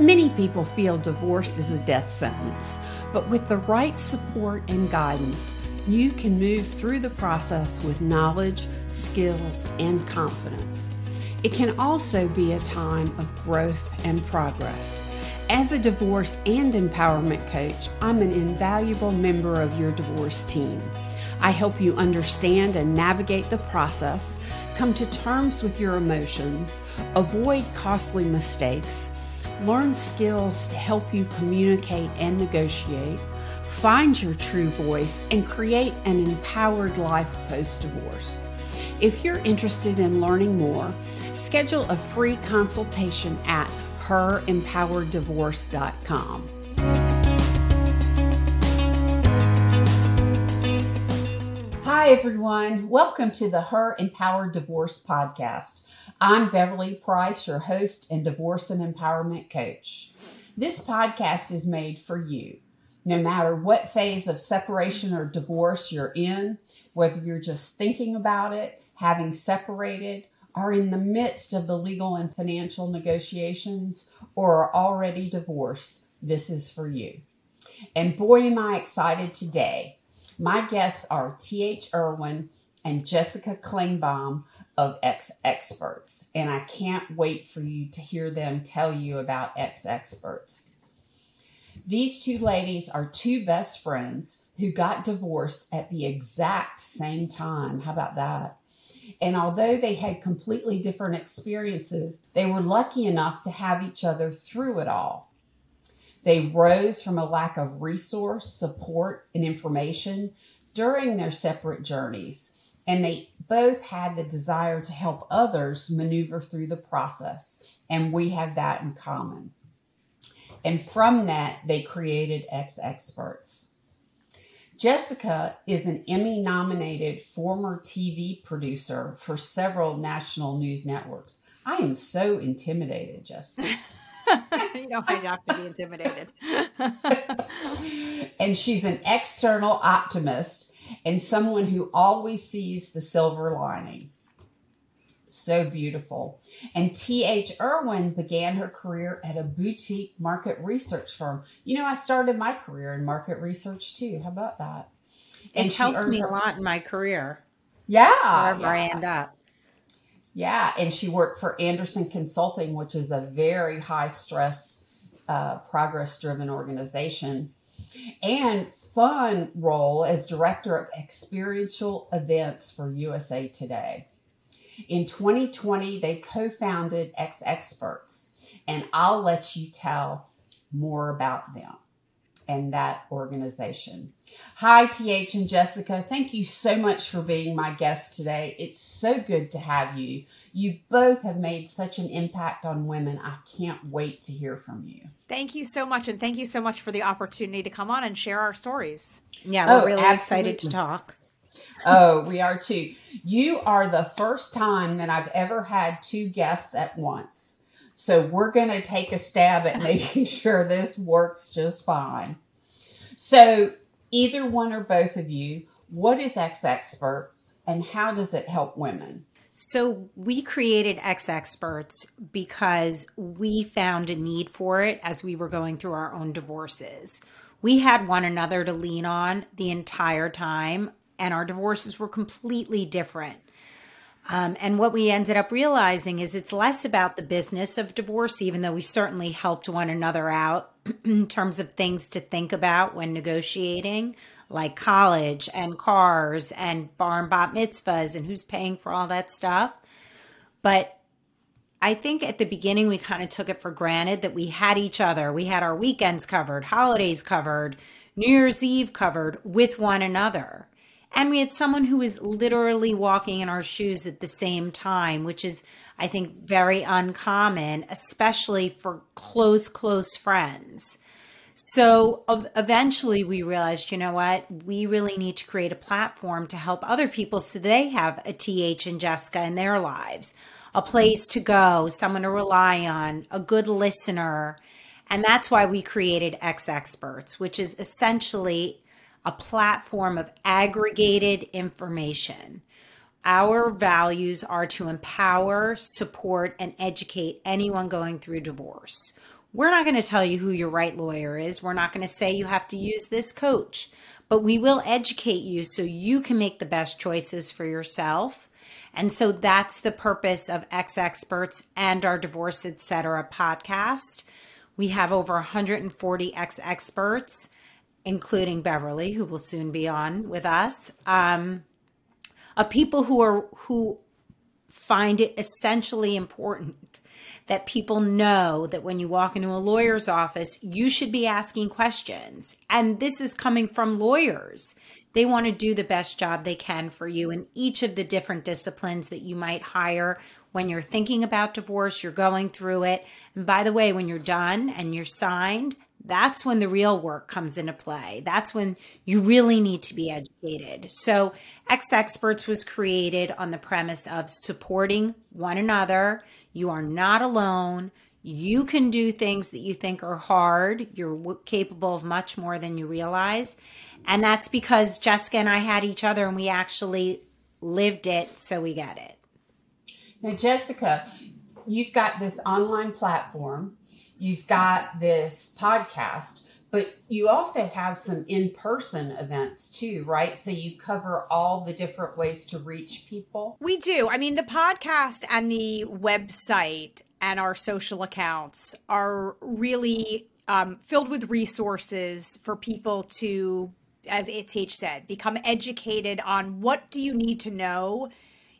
Many people feel divorce is a death sentence, but with the right support and guidance, you can move through the process with knowledge, skills, and confidence. It can also be a time of growth and progress. As a divorce and empowerment coach, I'm an invaluable member of your divorce team. I help you understand and navigate the process, come to terms with your emotions, avoid costly mistakes, learn skills to help you communicate and negotiate, find your true voice, and create an empowered life post divorce. If you're interested in learning more, schedule a free consultation at herempowereddivorce.com. Hi, everyone. Welcome to the Her Empowered Divorce podcast. I'm Beverly Price, your host and divorce and empowerment coach. This podcast is made for you. No matter what phase of separation or divorce you're in, whether you're just thinking about it, having separated, are in the midst of the legal and financial negotiations, or are already divorced, this is for you. And boy, am I excited today. My guests are T.H. Irwin and Jessica Klingbaum of X Experts, and I can't wait for you to hear them tell you about exEXPERTS. These two ladies are two best friends who got divorced at the exact same time. How about that? And although they had completely different experiences, they were lucky enough to have each other through it all. They rose from a lack of resource, support, and information during their separate journeys, and they both had the desire to help others maneuver through the process. And we have that in common. And from that, they created exEXPERTS. Jessica is an Emmy nominated former TV producer for several national news networks. I am so intimidated, Jessica. you don't have to be intimidated. and she's an external optimist and someone who always sees the silver lining. So beautiful. And T.H. Irwin began her career at a boutique market research firm. You know, I started my career in market research too. How about that? And it's helped me her- a lot in my career. Yeah. Wherever yeah. I end up. Yeah. And she worked for Andersen Consulting, which is a very high stress, uh, progress driven organization and fun role as director of experiential events for USA Today. In 2020, they co founded exEXPERTS, and I'll let you tell more about them and that organization. Hi, TH and Jessica. Thank you so much for being my guest today. It's so good to have you. You both have made such an impact on women. I can't wait to hear from you. Thank you so much. And thank you so much for the opportunity to come on and share our stories. Yeah, we're oh, really absolutely. excited to talk. Oh, we are too. You are the first time that I've ever had two guests at once. So we're going to take a stab at making sure this works just fine. So either one or both of you, what is exEXPERTS and how does it help women? So we created exEXPERTS because we found a need for it as we were going through our own divorces. We had one another to lean on the entire time, and our divorces were completely different. Um, and what we ended up realizing is it's less about the business of divorce, even though we certainly helped one another out in terms of things to think about when negotiating, like college and cars and bar and bat mitzvahs and who's paying for all that stuff. But I think at the beginning we kind of took it for granted that we had each other. We had our weekends covered, holidays covered, New Year's Eve covered with one another. And we had someone who was literally walking in our shoes at the same time, which is, I think, very uncommon, especially for close, close friends. So eventually we realized, you know what? We really need to create a platform to help other people so they have a TH and Jessica in their lives, a place to go, someone to rely on, a good listener. And that's why we created exEXPERTS, which is essentially a platform of aggregated information. Our values are to empower, support, and educate anyone going through divorce. We're not going to tell you who your right lawyer is. We're not going to say you have to use this coach, but we will educate you so you can make the best choices for yourself. And so that's the purpose of exEXPERTS and our Divorce Etc. podcast. We have over 140 X experts, including Beverly, who will soon be on with us. Um, of people who are who find it essentially important that people know that when you walk into a lawyer's office, you should be asking questions. And this is coming from lawyers. They want to do the best job they can for you in each of the different disciplines that you might hire when you're thinking about divorce, you're going through it. And by the way, when you're done and you're signed, that's when the real work comes into play. That's when you really need to be educated. So, exEXPERTS was created on the premise of supporting one another. You are not alone. You can do things that you think are hard. You're capable of much more than you realize. And that's because Jessica and I had each other and we actually lived it, so we get it. Now, Jessica, you've got this online platform you've got this podcast, but you also have some in person events too, right? So you cover all the different ways to reach people. We do. I mean, the podcast and the website and our social accounts are really um, filled with resources for people to, as ATH said, become educated on what do you need to know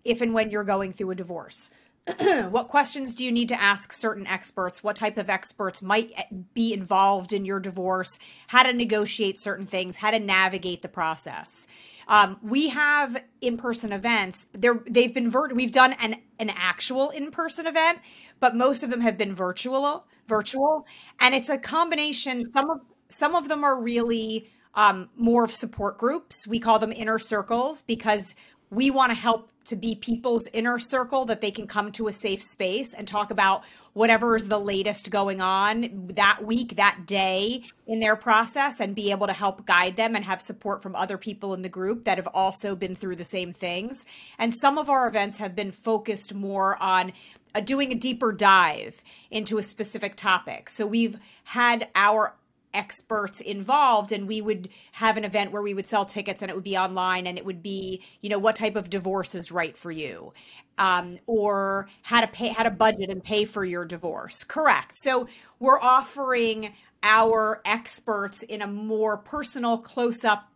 if and when you're going through a divorce. what questions do you need to ask certain experts? What type of experts might be involved in your divorce? How to negotiate certain things? How to navigate the process? Um, we have in-person events. They're, they've been vir- we've done an an actual in-person event, but most of them have been virtual. Virtual, and it's a combination. Some of some of them are really um, more of support groups. We call them inner circles because we want to help to be people's inner circle that they can come to a safe space and talk about whatever is the latest going on that week, that day in their process, and be able to help guide them and have support from other people in the group that have also been through the same things. And some of our events have been focused more on uh, doing a deeper dive into a specific topic. So we've had our experts involved and we would have an event where we would sell tickets and it would be online and it would be you know what type of divorce is right for you um, or how to pay how to budget and pay for your divorce. Correct. So we're offering our experts in a more personal close-up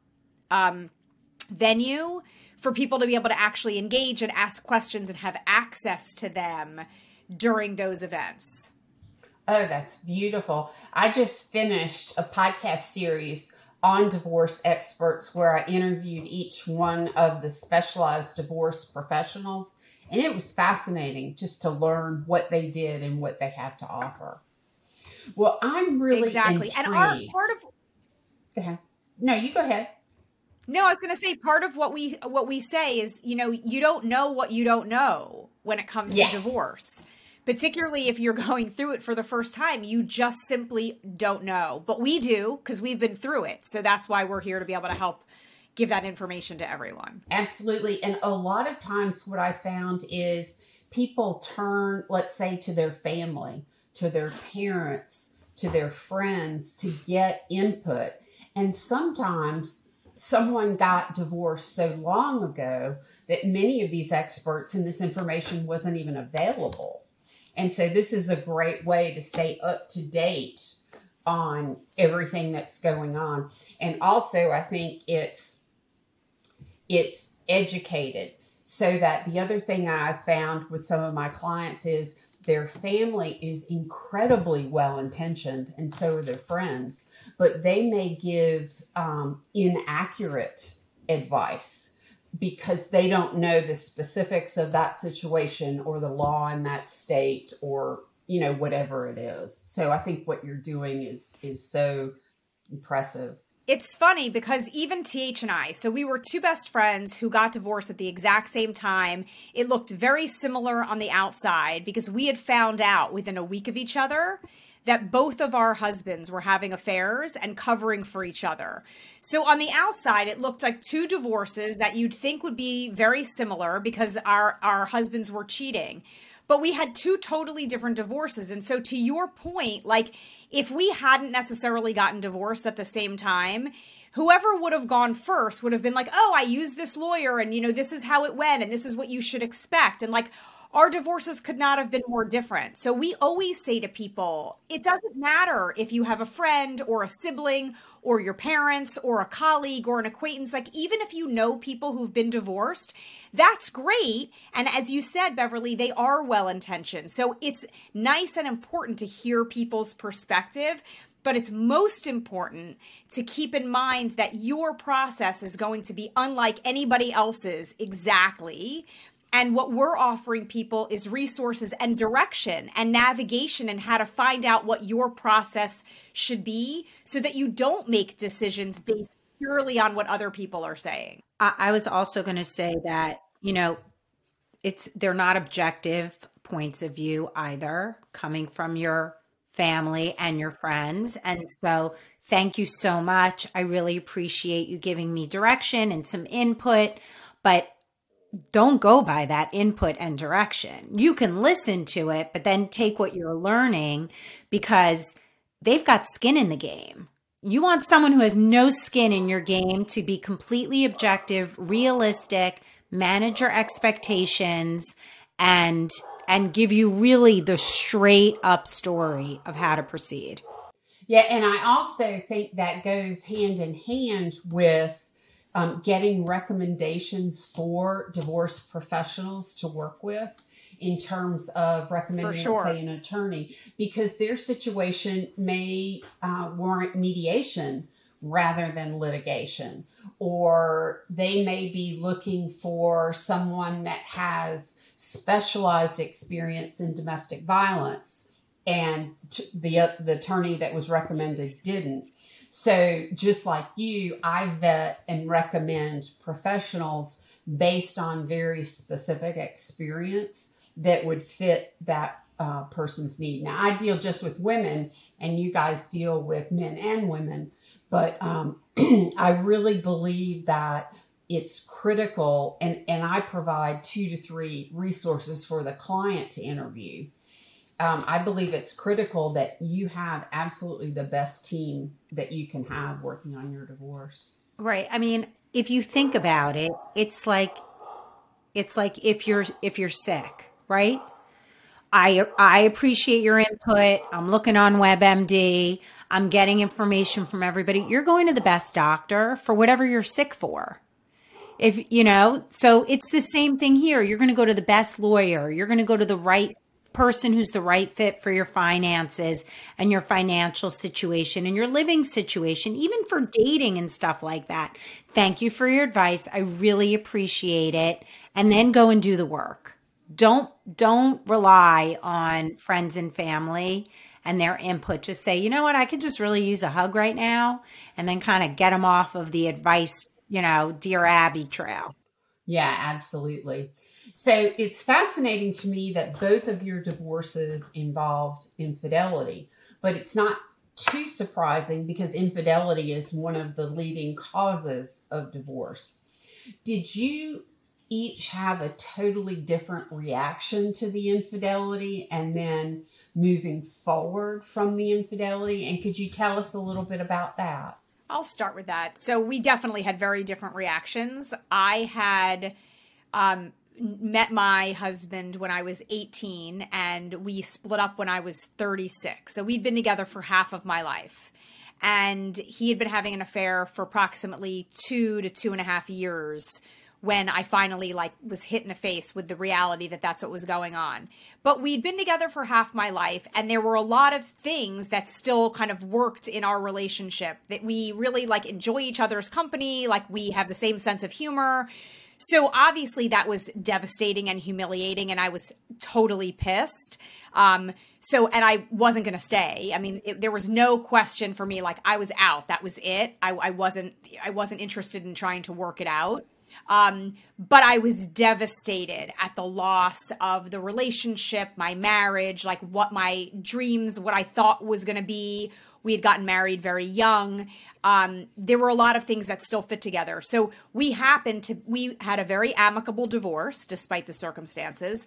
um, venue for people to be able to actually engage and ask questions and have access to them during those events Oh, that's beautiful. I just finished a podcast series on divorce experts where I interviewed each one of the specialized divorce professionals. And it was fascinating just to learn what they did and what they have to offer. Well, I'm really exactly. Intrigued. And our part of go ahead. No, you go ahead. No, I was going to say part of what we what we say is, you know, you don't know what you don't know when it comes yes. to divorce particularly if you're going through it for the first time, you just simply don't know. But we do because we've been through it. So that's why we're here to be able to help give that information to everyone. Absolutely. And a lot of times, what I found is people turn, let's say, to their family, to their parents, to their friends to get input. And sometimes someone got divorced so long ago that many of these experts and this information wasn't even available. And so this is a great way to stay up to date on everything that's going on. And also I think it's it's educated so that the other thing I found with some of my clients is their family is incredibly well intentioned, and so are their friends, but they may give um, inaccurate advice because they don't know the specifics of that situation or the law in that state or you know whatever it is. So i think what you're doing is is so impressive. It's funny because even TH and i so we were two best friends who got divorced at the exact same time. It looked very similar on the outside because we had found out within a week of each other that both of our husbands were having affairs and covering for each other. So on the outside, it looked like two divorces that you'd think would be very similar because our, our husbands were cheating. But we had two totally different divorces. And so, to your point, like if we hadn't necessarily gotten divorced at the same time, whoever would have gone first would have been like, oh, I used this lawyer and, you know, this is how it went and this is what you should expect. And like, our divorces could not have been more different. So we always say to people, it doesn't matter if you have a friend or a sibling or your parents or a colleague or an acquaintance. Like, even if you know people who've been divorced, that's great. And as you said, Beverly, they are well intentioned. So it's nice and important to hear people's perspective. But it's most important to keep in mind that your process is going to be unlike anybody else's exactly and what we're offering people is resources and direction and navigation and how to find out what your process should be so that you don't make decisions based purely on what other people are saying. I, was also going to say that, you know, it's they're not objective points of view either coming from your family and your friends. And so thank you so much. I really appreciate you giving me direction and some input, but don't go by that input and direction. You can listen to it, but then take what you're learning because they've got skin in the game. You want someone who has no skin in your game to be completely objective, realistic, manage your expectations and and give you really the straight up story of how to proceed. Yeah, and I also think that goes hand in hand with um, getting recommendations for divorce professionals to work with in terms of recommending, sure. say, an attorney, because their situation may uh, warrant mediation rather than litigation, or they may be looking for someone that has specialized experience in domestic violence, and the the attorney that was recommended didn't. So, just like you, I vet and recommend professionals based on very specific experience that would fit that uh, person's need. Now, I deal just with women, and you guys deal with men and women, but um, I really believe that it's critical, and, and I provide two to three resources for the client to interview um, I believe it's critical that you have absolutely the best team that you can have working on your divorce. Right. I mean, if you think about it, it's like it's like if you're if you're sick, right? I I appreciate your input. I'm looking on WebMD. I'm getting information from everybody. You're going to the best doctor for whatever you're sick for. If you know, so it's the same thing here. You're going to go to the best lawyer. You're going to go to the right person who's the right fit for your finances and your financial situation and your living situation, even for dating and stuff like that. Thank you for your advice. I really appreciate it. And then go and do the work. Don't don't rely on friends and family and their input. Just say, you know what, I could just really use a hug right now, and then kind of get them off of the advice, you know, dear Abby trail. Yeah, absolutely. So it's fascinating to me that both of your divorces involved infidelity, but it's not too surprising because infidelity is one of the leading causes of divorce. Did you each have a totally different reaction to the infidelity and then moving forward from the infidelity? And could you tell us a little bit about that? I'll start with that. So we definitely had very different reactions. I had um, met my husband when I was 18 and we split up when I was 36. So we'd been together for half of my life. And he had been having an affair for approximately two to two and a half years when I finally like was hit in the face with the reality that that's what was going on. But we'd been together for half my life and there were a lot of things that still kind of worked in our relationship that we really like enjoy each other's company, like we have the same sense of humor so obviously that was devastating and humiliating, and I was totally pissed. Um, so, and I wasn't going to stay. I mean, it, there was no question for me. Like I was out. That was it. I, I wasn't. I wasn't interested in trying to work it out. Um, but I was devastated at the loss of the relationship, my marriage, like what my dreams, what I thought was going to be. We had gotten married very young. Um, there were a lot of things that still fit together. So we happened to, we had a very amicable divorce despite the circumstances,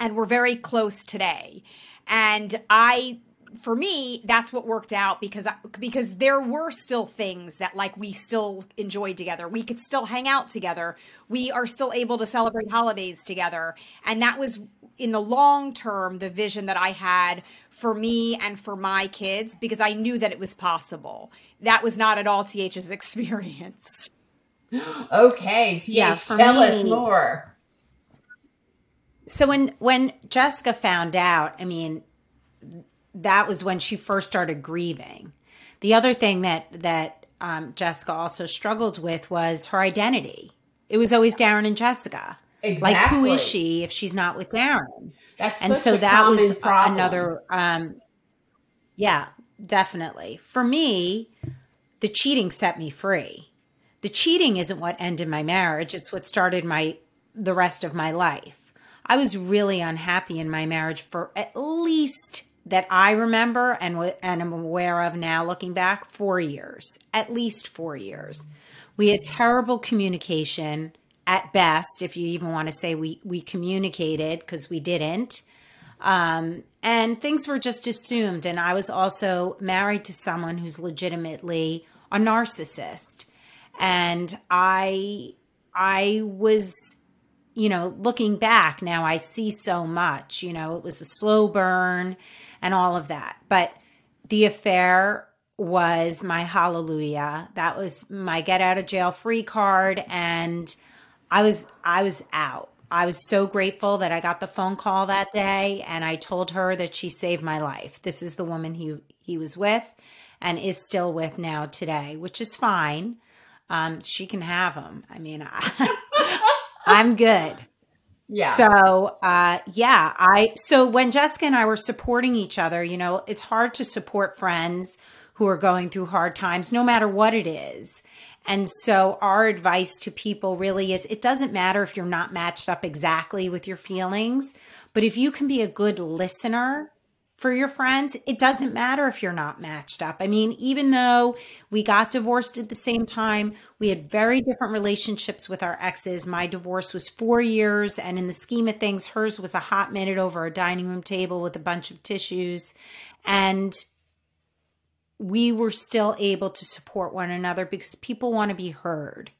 and we're very close today. And I for me, that's what worked out because because there were still things that like we still enjoyed together. We could still hang out together. We are still able to celebrate holidays together, and that was in the long term the vision that I had for me and for my kids because I knew that it was possible. That was not at all TH's experience. okay, TH, yeah, tell me, us more. So when when Jessica found out, I mean, that was when she first started grieving. The other thing that that um, Jessica also struggled with was her identity. It was always Darren and Jessica. Exactly. Like, who is she if she's not with Darren? That's and so that was problem. another. Um, yeah, definitely. For me, the cheating set me free. The cheating isn't what ended my marriage; it's what started my the rest of my life. I was really unhappy in my marriage for at least that I remember and and am aware of now looking back 4 years at least 4 years. We had terrible communication at best if you even want to say we we communicated because we didn't. Um, and things were just assumed and I was also married to someone who's legitimately a narcissist. And I I was you know, looking back now, I see so much. You know, it was a slow burn and all of that. But the affair was my hallelujah. That was my get out of jail free card and I was I was out. I was so grateful that I got the phone call that day and I told her that she saved my life. This is the woman he he was with and is still with now today, which is fine. Um, she can have him. I mean, I, I'm good. Yeah. So, uh, yeah, I, so when Jessica and I were supporting each other, you know, it's hard to support friends who are going through hard times, no matter what it is. And so our advice to people really is it doesn't matter if you're not matched up exactly with your feelings, but if you can be a good listener for your friends, it doesn't matter if you're not matched up. I mean, even though we got divorced at the same time, we had very different relationships with our exes. My divorce was four years, and in the scheme of things, hers was a hot minute over a dining room table with a bunch of tissues. And we were still able to support one another because people want to be heard.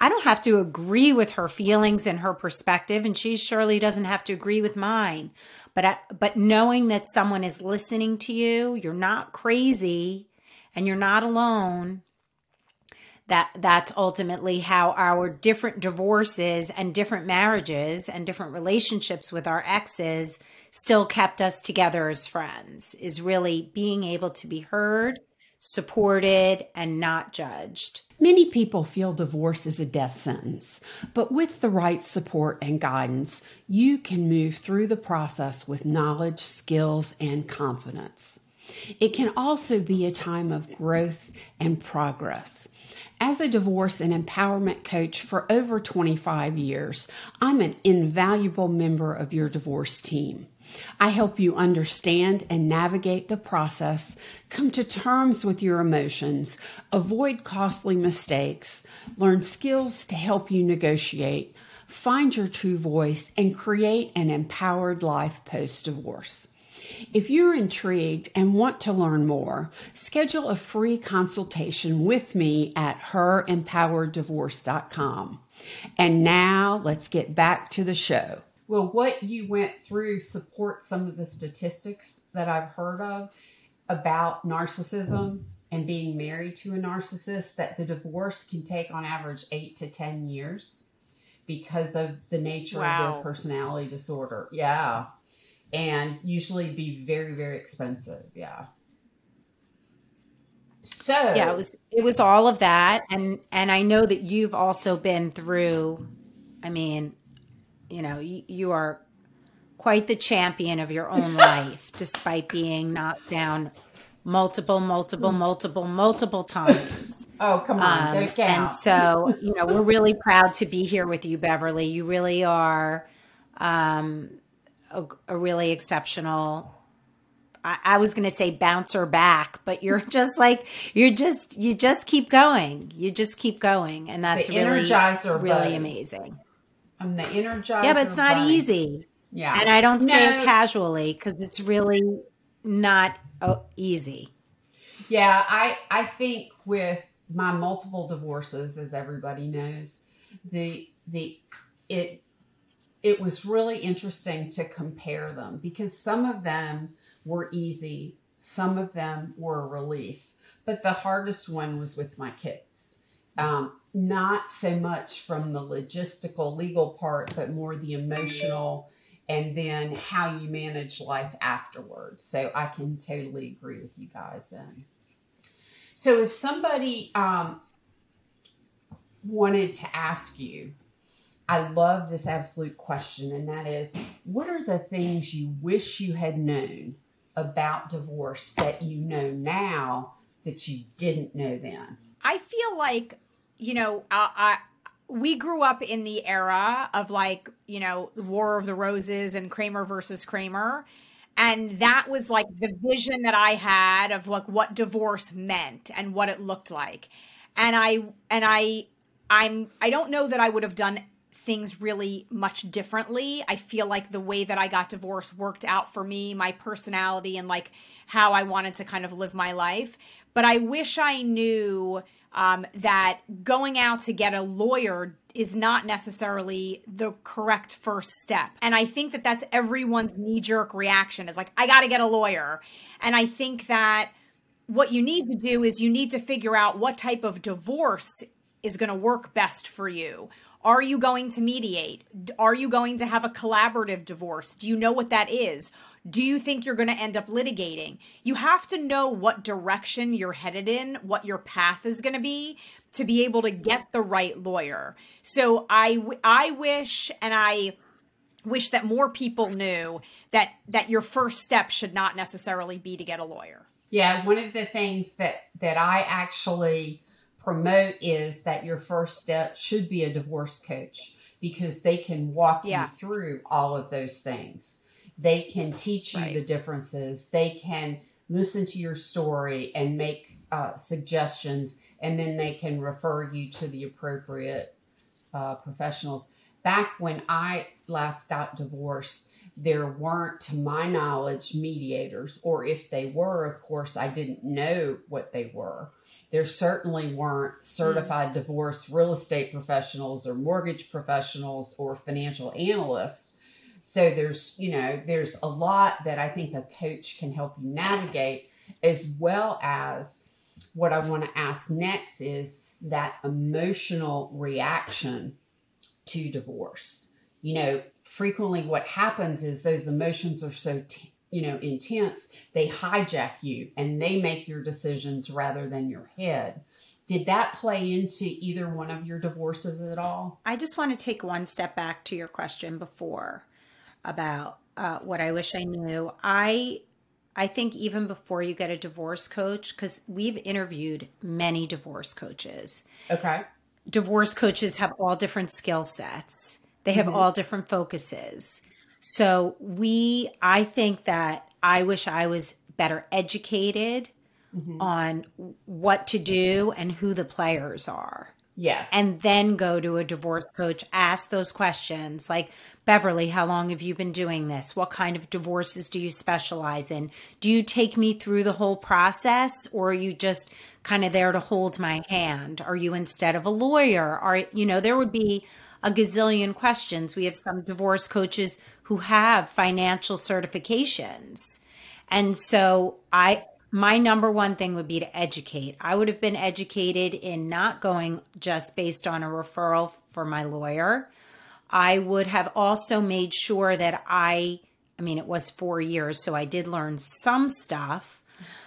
I don't have to agree with her feelings and her perspective, and she surely doesn't have to agree with mine. But I, but knowing that someone is listening to you, you're not crazy, and you're not alone. That that's ultimately how our different divorces and different marriages and different relationships with our exes still kept us together as friends. Is really being able to be heard, supported, and not judged. Many people feel divorce is a death sentence, but with the right support and guidance, you can move through the process with knowledge, skills, and confidence. It can also be a time of growth and progress. As a divorce and empowerment coach for over 25 years, I'm an invaluable member of your divorce team. I help you understand and navigate the process, come to terms with your emotions, avoid costly mistakes, learn skills to help you negotiate, find your true voice, and create an empowered life post divorce. If you're intrigued and want to learn more, schedule a free consultation with me at herempowereddivorce.com. And now let's get back to the show. Well, what you went through supports some of the statistics that I've heard of about narcissism and being married to a narcissist that the divorce can take on average eight to 10 years because of the nature wow. of their personality disorder. Yeah. And usually be very, very expensive. Yeah. So yeah, it was it was all of that, and and I know that you've also been through. I mean, you know, you, you are quite the champion of your own life, despite being knocked down multiple, multiple, multiple, multiple times. Oh, come on. Um, and so, you know, we're really proud to be here with you, Beverly. You really are um, a, a really exceptional. I, I was going to say bouncer back, but you're just like you're just you just keep going. You just keep going, and that's The really Energizer really amazing. I'm. Yeah, but it's not easy, Yeah. and I don't say No. it casually because it's really not oh, easy. Yeah, I I think with my multiple divorces, as everybody knows, the the it it was really interesting to compare them because some of them were easy, some of them were a relief, but the hardest one was with my kids. Um, not so much from the logistical legal part, but more the emotional and then how you manage life afterwards. So I can totally agree with you guys then. So if somebody um, wanted to ask you, I love this absolute question, and that is what are the things you wish you had known about divorce that you know now that you didn't know then? I feel like, you know, I, I we grew up in the era of like, you know, War of the Roses and Kramer versus Kramer. And that was like the vision that I had of like what divorce meant and what it looked like. And I and I I'm I don't know that I would have done things really much differently. I feel like the way that I got divorced worked out for me, my personality, and like how I wanted to kind of live my life. But I wish I knew um, that going out to get a lawyer is not necessarily the correct first step. And I think that that's everyone's knee jerk reaction is like, I got to get a lawyer. And I think that what you need to do is you need to figure out what type of divorce is going to work best for you. Are you going to mediate? Are you going to have a collaborative divorce? Do you know what that is? Do you think you're going to end up litigating? You have to know what direction you're headed in, what your path is going to be to be able to get the right lawyer. So I I wish and I wish that more people knew that that your first step should not necessarily be to get a lawyer. Yeah, one of the things that that I actually promote is that your first step should be a divorce coach because they can walk Yeah. you through all of those things. They can teach you Right. the differences. They can listen to your story and make uh, suggestions, and then they can refer you to the appropriate uh, professionals. Back when I last got divorced, there weren't, to my knowledge, mediators, or if they were, of course, I didn't know what they were. There certainly weren't certified mm-hmm. divorce real estate professionals or mortgage professionals or financial analysts. So there's, you know, there's a lot that I think a coach can help you navigate, as well as what I want to ask next is that emotional reaction to divorce. You know, frequently what happens is those emotions are so, t- you know, intense, they hijack you and they make your decisions rather than your head. Did that play into either one of your divorces at all? I just want to take one step back to your question before about uh, what I wish I knew. I I think even before you get a divorce coach, because we've interviewed many divorce coaches. Okay. Divorce coaches have all different skill sets. They have mm-hmm. all different focuses. So we, I think that I wish I was better educated mm-hmm. on what to do and who the players are Yes. and then go to a divorce coach, ask those questions like, Beverly, how long have you been doing this? What kind of divorces do you specialize in? Do you take me through the whole process or are you just kind of there to hold my hand? Are you instead of a lawyer? Are, you know, there would be a gazillion questions. We have some divorce coaches who have financial certifications. And so I my number one thing would be to educate. I would have been educated in not going just based on a referral for my lawyer. I would have also made sure that I I mean it was 4 years so I did learn some stuff,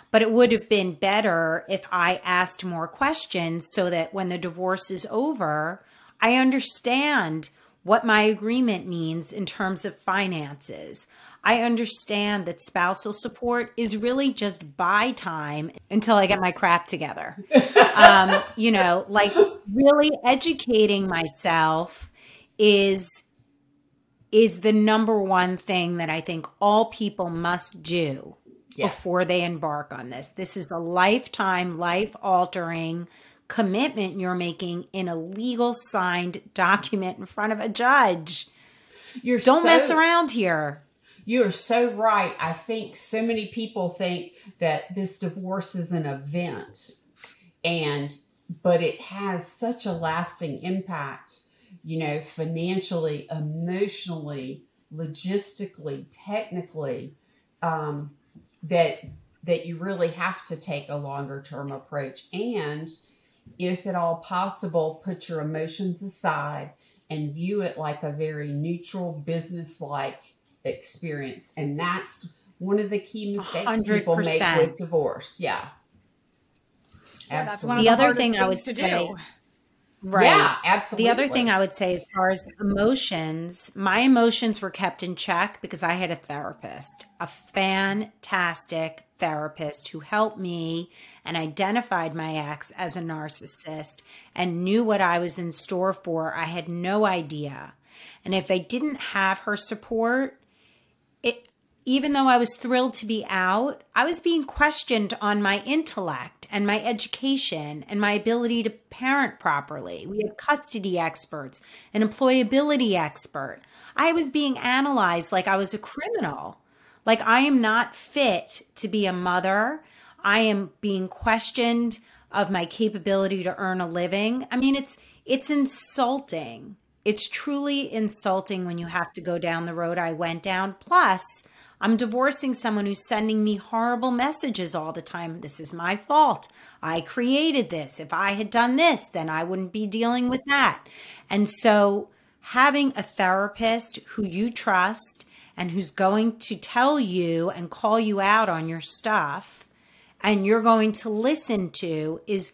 but it would have been better if I asked more questions so that when the divorce is over, I understand what my agreement means in terms of finances. I understand that spousal support is really just buy time until I get my crap together. um, you know, like really educating myself is is the number one thing that I think all people must do yes. before they embark on this. This is a lifetime, life altering commitment you're making in a legal signed document in front of a judge. You're Don't so, mess around here. You're so right. I think so many people think that this divorce is an event and but it has such a lasting impact, you know, financially, emotionally, logistically, technically, um, that that you really have to take a longer term approach and if at all possible, put your emotions aside and view it like a very neutral, business like experience. And that's one of the key mistakes 100%. people make with divorce. Yeah. yeah Absolutely. The, the other thing I would say. Do. Right. Yeah, absolutely. The other thing I would say, as far as emotions, my emotions were kept in check because I had a therapist, a fantastic therapist who helped me and identified my ex as a narcissist and knew what I was in store for. I had no idea. And if I didn't have her support, it even though I was thrilled to be out, I was being questioned on my intellect and my education and my ability to parent properly. We had custody experts, an employability expert. I was being analyzed like I was a criminal. Like I am not fit to be a mother. I am being questioned of my capability to earn a living. I mean, it's it's insulting. It's truly insulting when you have to go down the road I went down. Plus, I'm divorcing someone who's sending me horrible messages all the time. This is my fault. I created this. If I had done this, then I wouldn't be dealing with that. And so, having a therapist who you trust and who's going to tell you and call you out on your stuff and you're going to listen to is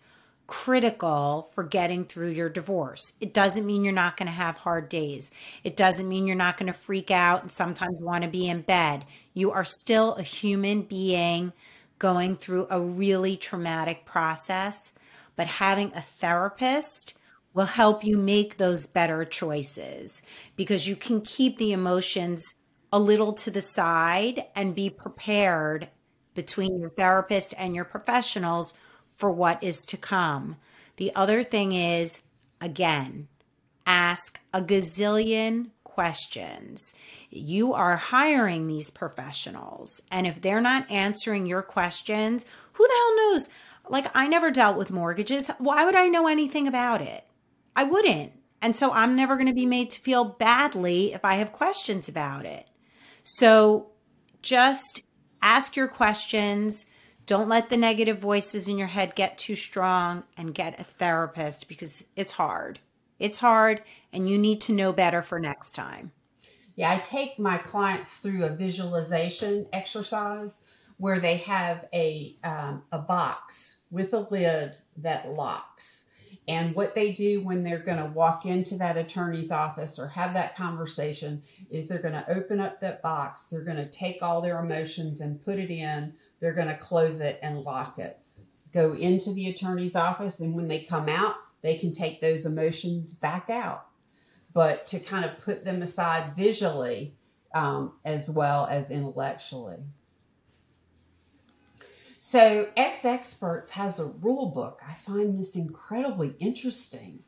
critical for getting through your divorce. It doesn't mean you're not going to have hard days. It doesn't mean you're not going to freak out and sometimes want to be in bed. You are still a human being going through a really traumatic process, but having a therapist will help you make those better choices because you can keep the emotions a little to the side and be prepared between your therapist and your professionals for what is to come. The other thing is, again, ask a gazillion questions. You are hiring these professionals, and if they're not answering your questions, who the hell knows? Like, I never dealt with mortgages. Why would I know anything about it? I wouldn't. And so I'm never going to be made to feel badly if I have questions about it. So just ask your questions don't let the negative voices in your head get too strong and get a therapist because it's hard. It's hard and you need to know better for next time. Yeah, I take my clients through a visualization exercise where they have a um, a box with a lid that locks. And what they do when they're going to walk into that attorney's office or have that conversation is they're going to open up that box. They're going to take all their emotions and put it in they're going to close it and lock it. Go into the attorney's office, and when they come out, they can take those emotions back out. But to kind of put them aside visually um, as well as intellectually. So, exEXPERTS has a rule book. I find this incredibly interesting.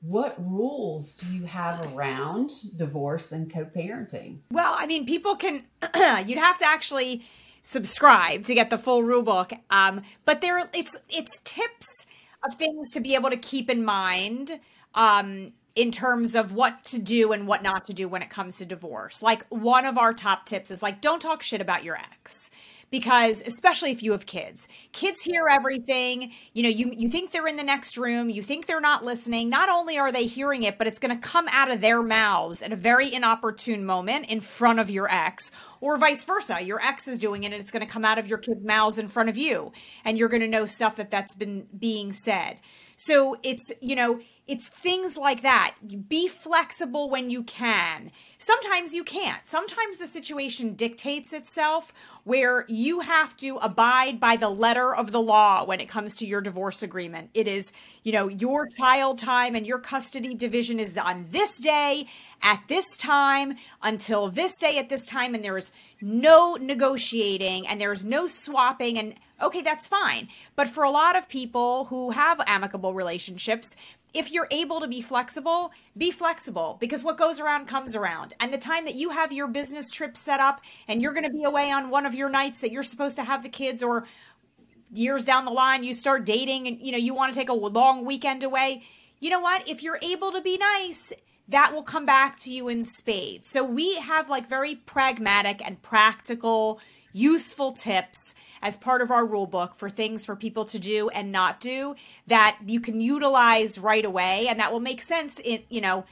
What rules do you have around divorce and co parenting? Well, I mean, people can, you'd have to actually subscribe to get the full rule book. Um, but there, it's it's tips of things to be able to keep in mind um, in terms of what to do and what not to do when it comes to divorce. Like one of our top tips is like, don't talk shit about your ex because especially if you have kids. Kids hear everything. You know you you think they're in the next room. You think they're not listening. Not only are they hearing it but it's going to come out of their mouths at a very inopportune moment in front of your ex or vice versa. Your ex is doing it and it's going to come out of your kids mouths in front of you and you're going to know stuff that that's been being said. So it's you know it's things like that. Be flexible when you can. Sometimes you can't. Sometimes the situation dictates itself where you have to abide by the letter of the law when it comes to your divorce agreement. It is, you know, your child time and your custody division is on this day at this time until this day at this time and there is no negotiating and there's no swapping and okay, that's fine. But for a lot of people who have amicable relationships, if you're able to be flexible, be flexible because what goes around comes around. And the time that you have your business trip set up and you're going to be away on one of your nights that you're supposed to have the kids or years down the line you start dating and you know you want to take a long weekend away, you know what? If you're able to be nice, that will come back to you in spades. So we have like very pragmatic and practical, useful tips as part of our rule book for things for people to do and not do that you can utilize right away and that will make sense in you know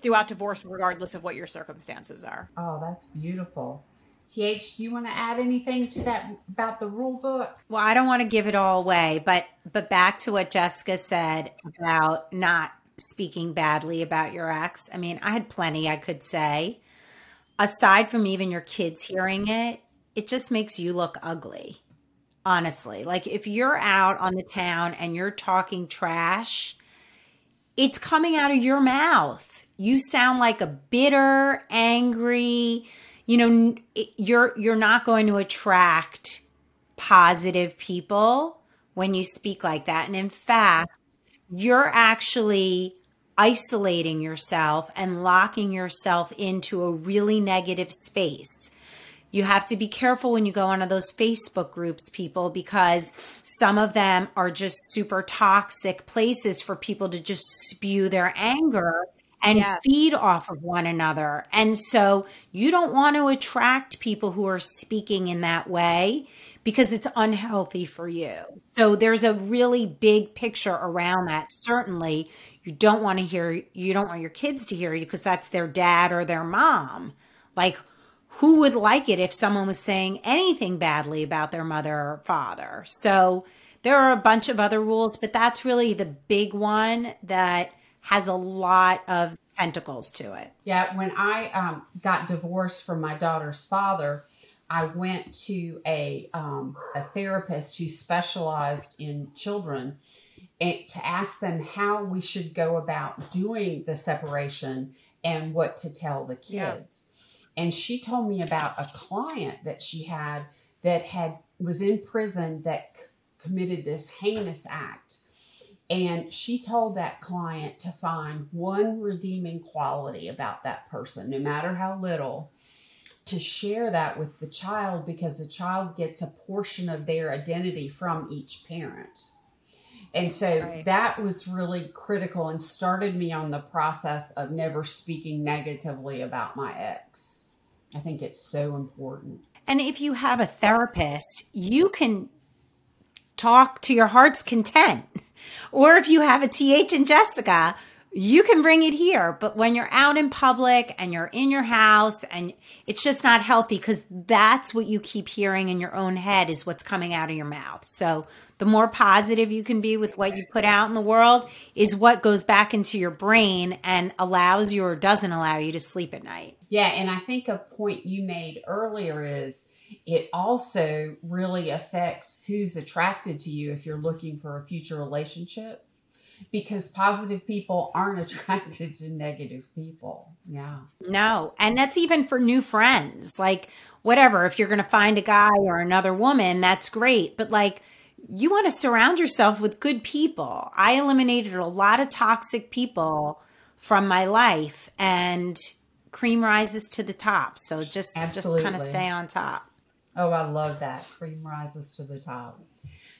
throughout divorce regardless of what your circumstances are. Oh that's beautiful. TH do you want to add anything to that about the rule book? Well i don't want to give it all away but but back to what jessica said about not speaking badly about your ex. I mean i had plenty i could say. Aside from even your kids hearing it it just makes you look ugly honestly. Like if you're out on the town and you're talking trash, it's coming out of your mouth. You sound like a bitter, angry, you know, you're you're not going to attract positive people when you speak like that. And in fact, you're actually isolating yourself and locking yourself into a really negative space you have to be careful when you go onto those Facebook groups, people, because some of them are just super toxic places for people to just spew their anger and yes. feed off of one another. And so you don't want to attract people who are speaking in that way because it's unhealthy for you. So there's a really big picture around that. Certainly, you don't want to hear, you don't want your kids to hear you because that's their dad or their mom. Like, who would like it if someone was saying anything badly about their mother or father? So there are a bunch of other rules, but that's really the big one that has a lot of tentacles to it. Yeah, when I um, got divorced from my daughter's father, I went to a um, a therapist who specialized in children and to ask them how we should go about doing the separation and what to tell the kids. Yeah and she told me about a client that she had that had was in prison that c- committed this heinous act and she told that client to find one redeeming quality about that person no matter how little to share that with the child because the child gets a portion of their identity from each parent and so right. that was really critical and started me on the process of never speaking negatively about my ex. I think it's so important. And if you have a therapist, you can talk to your heart's content. Or if you have a TH and Jessica, you can bring it here. But when you're out in public and you're in your house and it's just not healthy because that's what you keep hearing in your own head is what's coming out of your mouth. So the more positive you can be with what you put out in the world is what goes back into your brain and allows you or doesn't allow you to sleep at night. Yeah. And I think a point you made earlier is it also really affects who's attracted to you if you're looking for a future relationship because positive people aren't attracted to negative people. Yeah. No. And that's even for new friends. Like, whatever, if you're going to find a guy or another woman, that's great. But like, you want to surround yourself with good people. I eliminated a lot of toxic people from my life and cream rises to the top. So just Absolutely. just kind of stay on top. Oh, I love that. Cream rises to the top.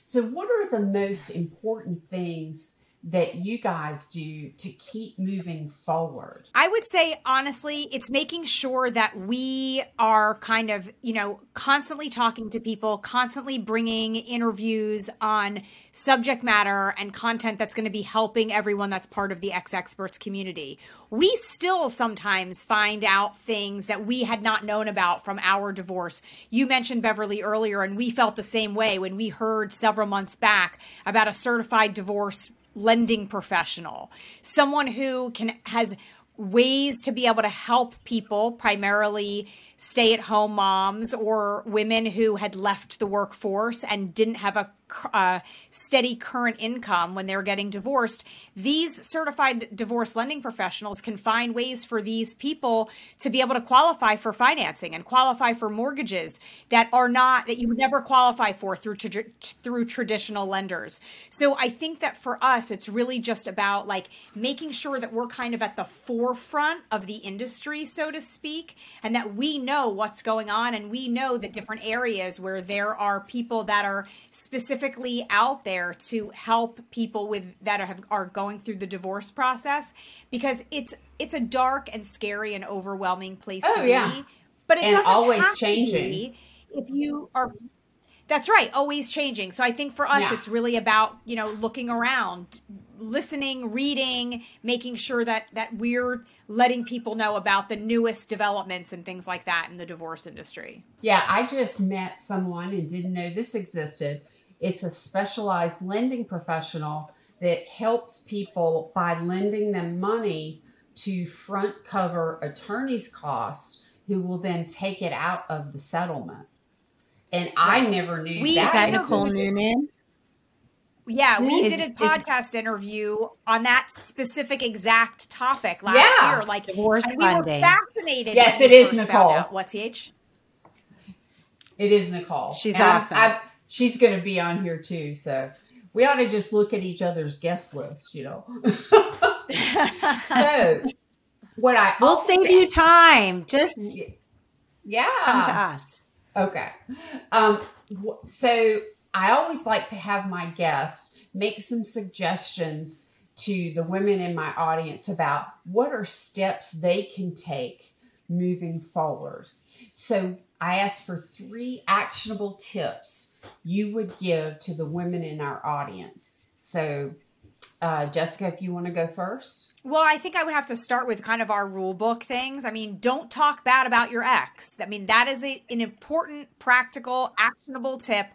So what are the most important things that you guys do to keep moving forward? I would say, honestly, it's making sure that we are kind of, you know, constantly talking to people, constantly bringing interviews on subject matter and content that's going to be helping everyone that's part of the exEXPERTS community. We still sometimes find out things that we had not known about from our divorce. You mentioned Beverly earlier, and we felt the same way when we heard several months back about a certified divorce lending professional, someone who can has ways to be able to help people, primarily stay at home moms or women who had left the workforce and didn't have a uh, steady current income when they're getting divorced, these certified divorce lending professionals can find ways for these people to be able to qualify for financing and qualify for mortgages that are not that you would never qualify for through tra- through traditional lenders. So I think that for us, it's really just about like making sure that we're kind of at the forefront of the industry, so to speak, and that we know what's going on and we know the different areas where there are people that are specifically out there to help people with that are, have, are going through the divorce process because it's it's a dark and scary and overwhelming place oh, to yeah. be. But it and doesn't always changing. if you are that's right, always changing. So I think for us, yeah. it's really about you know looking around, listening, reading, making sure that that we're letting people know about the newest developments and things like that in the divorce industry. Yeah, I just met someone and didn't know this existed it's a specialized lending professional that helps people by lending them money to front cover attorney's costs who will then take it out of the settlement. And I never knew we, that. Is that Nicole Noonan? Yeah, we is, did a podcast is, interview on that specific exact topic last yeah, year. Like divorce we funding. were fascinated. Yes, it is Nicole. What's H? It is Nicole. She's and awesome. I, I, she's going to be on here too. So we ought to just look at each other's guest list, you know. so what I we'll save you time. Just yeah, come to us. Okay. Um, so I always like to have my guests make some suggestions to the women in my audience about what are steps they can take moving forward. So I asked for three actionable tips you would give to the women in our audience. So, uh, Jessica, if you want to go first. Well, I think I would have to start with kind of our rule book things. I mean, don't talk bad about your ex. I mean, that is a, an important, practical, actionable tip.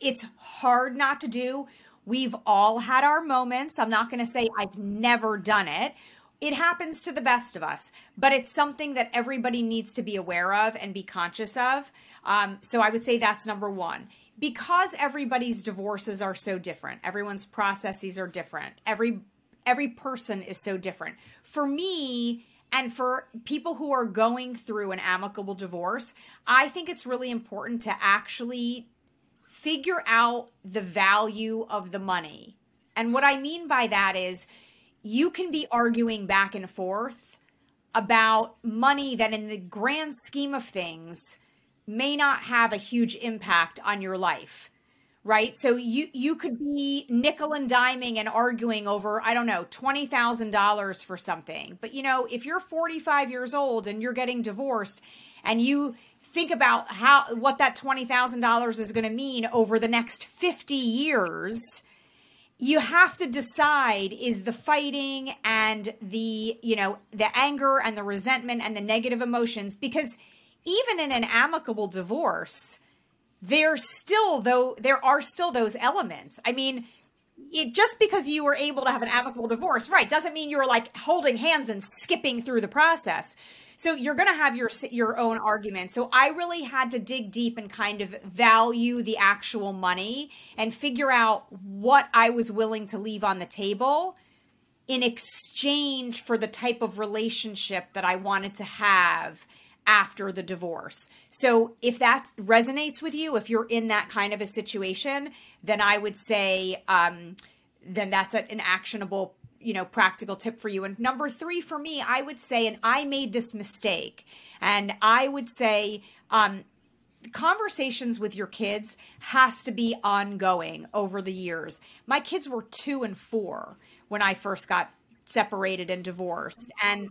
It's hard not to do. We've all had our moments. I'm not going to say I've never done it. It happens to the best of us, but it's something that everybody needs to be aware of and be conscious of. Um, so I would say that's number one because everybody's divorces are so different everyone's processes are different every every person is so different. For me and for people who are going through an amicable divorce i think it's really important to actually figure out the value of the money. And what i mean by that is you can be arguing back and forth about money that in the grand scheme of things may not have a huge impact on your life right? So you you could be nickel and diming and arguing over i don't know $20000 for something. But you know if you're 45 years old and you're getting divorced and you think about how what that $20000 is going to mean over the next 50 years you have to decide is the fighting and the you know the anger and the resentment and the negative emotions because even in an amicable divorce, there's still though there are still those elements. I mean, it just because you were able to have an amicable divorce, right, doesn't mean you were like holding hands and skipping through the process. So you're going to have your your own argument. So I really had to dig deep and kind of value the actual money and figure out what I was willing to leave on the table in exchange for the type of relationship that I wanted to have after the divorce. So if that resonates with you, if you're in that kind of a situation, then I would say um, then that's an actionable you know practical tip for you and number three for me i would say and i made this mistake and i would say um, conversations with your kids has to be ongoing over the years my kids were two and four when i first got separated and divorced and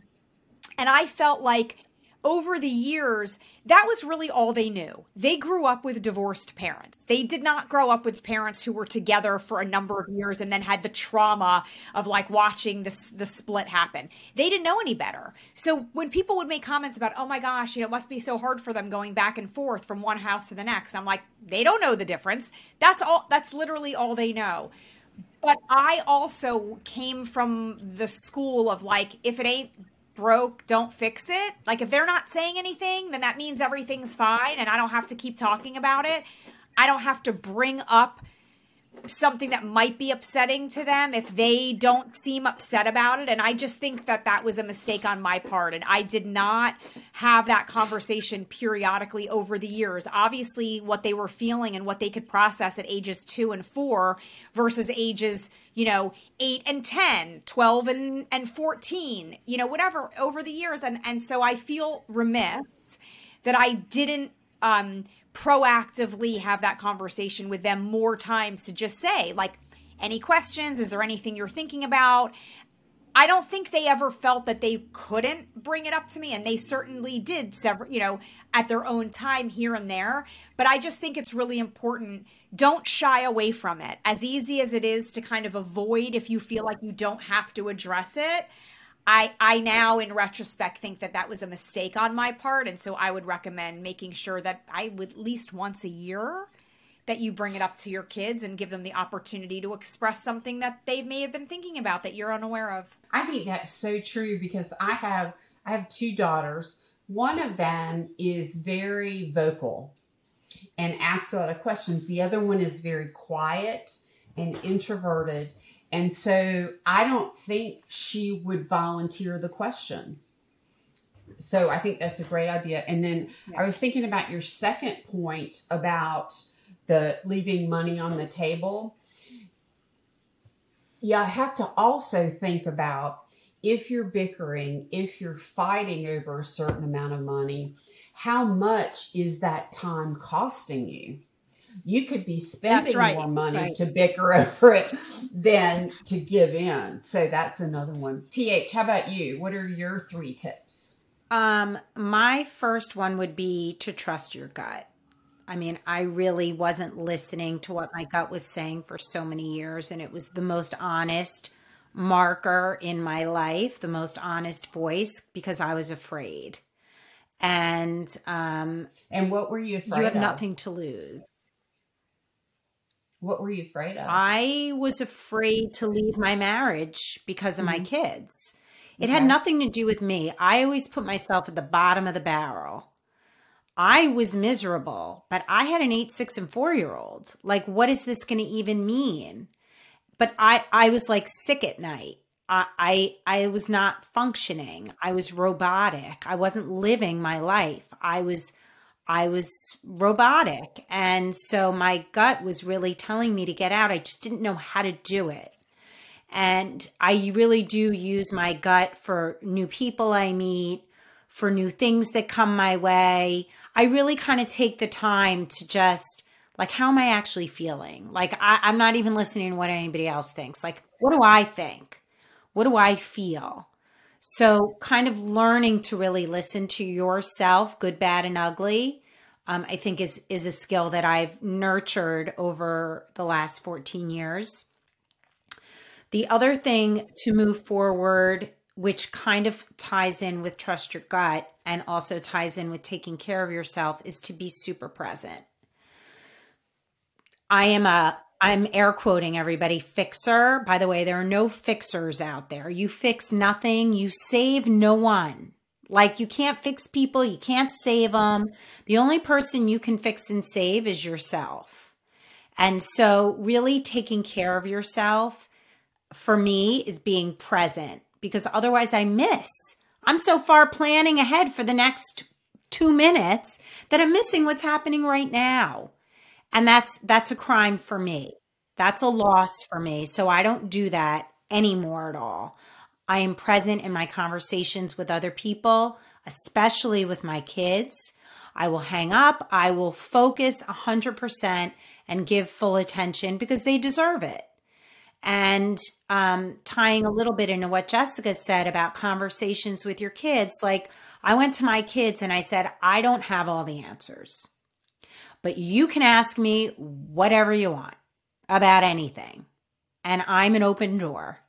and i felt like over the years, that was really all they knew. They grew up with divorced parents. They did not grow up with parents who were together for a number of years and then had the trauma of like watching this the split happen. They didn't know any better. So when people would make comments about, "Oh my gosh, you know, it must be so hard for them going back and forth from one house to the next." I'm like, "They don't know the difference. That's all that's literally all they know." but I also came from the school of like, if it ain't broke, don't fix it. Like, if they're not saying anything, then that means everything's fine and I don't have to keep talking about it. I don't have to bring up something that might be upsetting to them if they don't seem upset about it. And i just think that that was a mistake on my part. And i did not have that conversation periodically over the years. Obviously what they were feeling and what they could process at ages 2 and 4 versus ages you know 8 and 10 12 and and 14 you know whatever over the years. And and so i feel remiss that i didn't um proactively have that conversation with them more times to just say, like, any questions? Is there anything you're thinking about? I don't think they ever felt that they couldn't bring it up to me, and they certainly did several, you know, at their own time here and there. But I just think it's really important. Don't shy away from it. As easy as it is to kind of avoid if you feel like you don't have to address it, I I now in retrospect think that that was a mistake on my part and so I would recommend making sure that I would at least once a year that you bring it up to your kids and give them the opportunity to express something that they may have been thinking about that you're unaware of. I think that's so true because I have I have two daughters. One of them is very vocal and asks a lot of questions. The other one is very quiet and introverted and so I don't think she would volunteer the question. So I think that's a great idea. And then yeah. I was thinking about your second point about the leaving money on the table. Yeah, I have to also think about if you're bickering, if you're fighting over a certain amount of money, how much is that time costing you? You could be spending right. more money right. to bicker over it than to give in. So that's another one. TH, how about you? What are your three tips? Um, my first one would be to trust your gut. I mean, I really wasn't listening to what my gut was saying for so many years, and it was the most honest marker in my life, the most honest voice because I was afraid. And um and what were you afraid You have of? nothing to lose. What were you afraid of? I was afraid to leave my marriage because of mm-hmm. my kids. It okay. had nothing to do with me. I always put myself at the bottom of the barrel. I was miserable, but I had an eight, six, and four year old. Like, what is this going to even mean? But I, I was like sick at night. I, I, I was not functioning. I was robotic. I wasn't living my life. I was I was robotic. And so my gut was really telling me to get out. I just didn't know how to do it. And I really do use my gut for new people I meet, for new things that come my way. I really kind of take the time to just, like, how am I actually feeling? Like, I, I'm not even listening to what anybody else thinks. Like, what do I think? What do I feel? So, kind of learning to really listen to yourself, good, bad, and ugly, um, I think is is a skill that I've nurtured over the last 14 years. The other thing to move forward, which kind of ties in with trust your gut and also ties in with taking care of yourself, is to be super present. I am a I'm air quoting everybody fixer. By the way, there are no fixers out there. You fix nothing, you save no one. Like you can't fix people, you can't save them. The only person you can fix and save is yourself. And so, really taking care of yourself for me is being present because otherwise I miss. I'm so far planning ahead for the next 2 minutes that I'm missing what's happening right now. And that's that's a crime for me. That's a loss for me. So I don't do that anymore at all. I am present in my conversations with other people, especially with my kids. I will hang up. I will focus 100% and give full attention because they deserve it. And um, tying a little bit into what Jessica said about conversations with your kids, like I went to my kids and I said, I don't have all the answers, but you can ask me whatever you want about anything. And I'm an open door.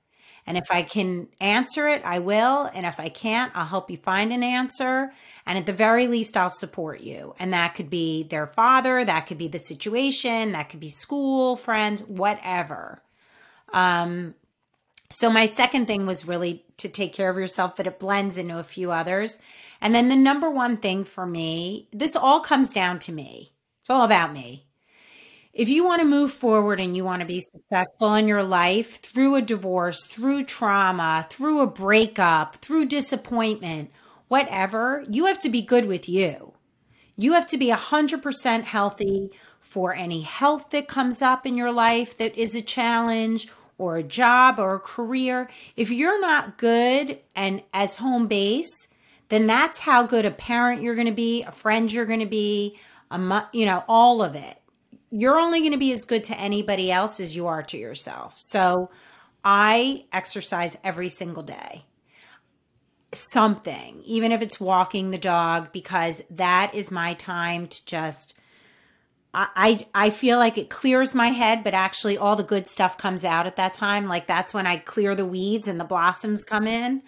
And if I can answer it, I will. And if I can't, I'll help you find an answer. And at the very least, I'll support you. And that could be their father, that could be the situation, that could be school, friends, whatever. Um, so my second thing was really to take care of yourself, but it blends into a few others. And then the number one thing for me, this all comes down to me. It's all about me. If you want to move forward and you want to be successful in your life through a divorce, through trauma, through a breakup, through disappointment, whatever, you have to be good with you. You have to be 100% healthy for any health that comes up in your life that is a challenge or a job or a career. If you're not good and as home base, then that's how good a parent you're going to be, a friend you're going to be, a you know, all of it. You're only going to be as good to anybody else as you are to yourself. So I exercise every single day. Something, even if it's walking the dog, because that is my time to just I I feel like it clears my head, but actually all the good stuff comes out at that time. Like that's when I clear the weeds and the blossoms come in.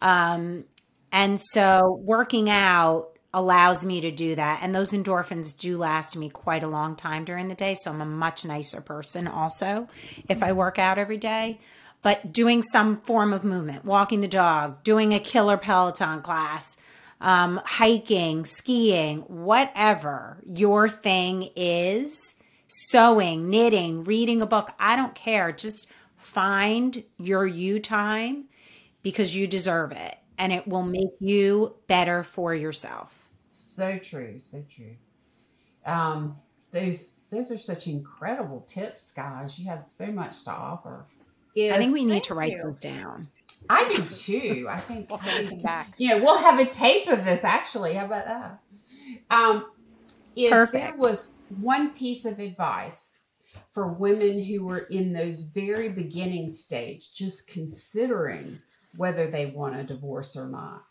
Um, and so working out allows me to do that, and those endorphins do last me quite a long time during the day. So I'm a much nicer person also if I work out every day. But doing some form of movement, walking the dog, doing a killer Peloton class, um, hiking, skiing, whatever your thing is, sewing, knitting, reading a book, I don't care. Just find your you time because you deserve it and it will make you better for yourself. So true, so true. Um, those those are such incredible tips, guys. You have so much to offer. If, I think we need to write you. those down. I do too. I think we'll have anything back. You know, we'll have a tape of this actually. How about that? Um, if Perfect. there was one piece of advice for women who were in those very beginning stage, just considering whether they want a divorce or not,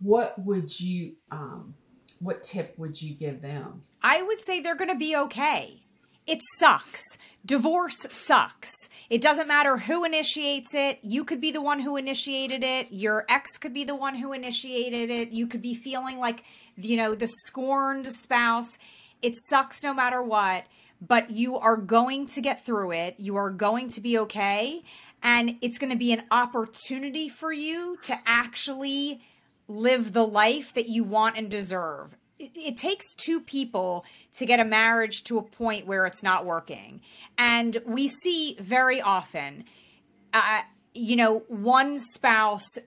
what would you um, what tip would you give them? I would say they're going to be okay it sucks. Divorce sucks. It doesn't matter who initiates it. You could be the one who initiated it. Your ex could be the one who initiated it. You could be feeling like, you know, the scorned spouse. It sucks no matter what, but you are going to get through it. You are going to be okay. And it's going to be an opportunity for you to actually live the life that you want and deserve it, takes two people to get a marriage to a point where it's not working. And we see very often, uh, you know, one spouse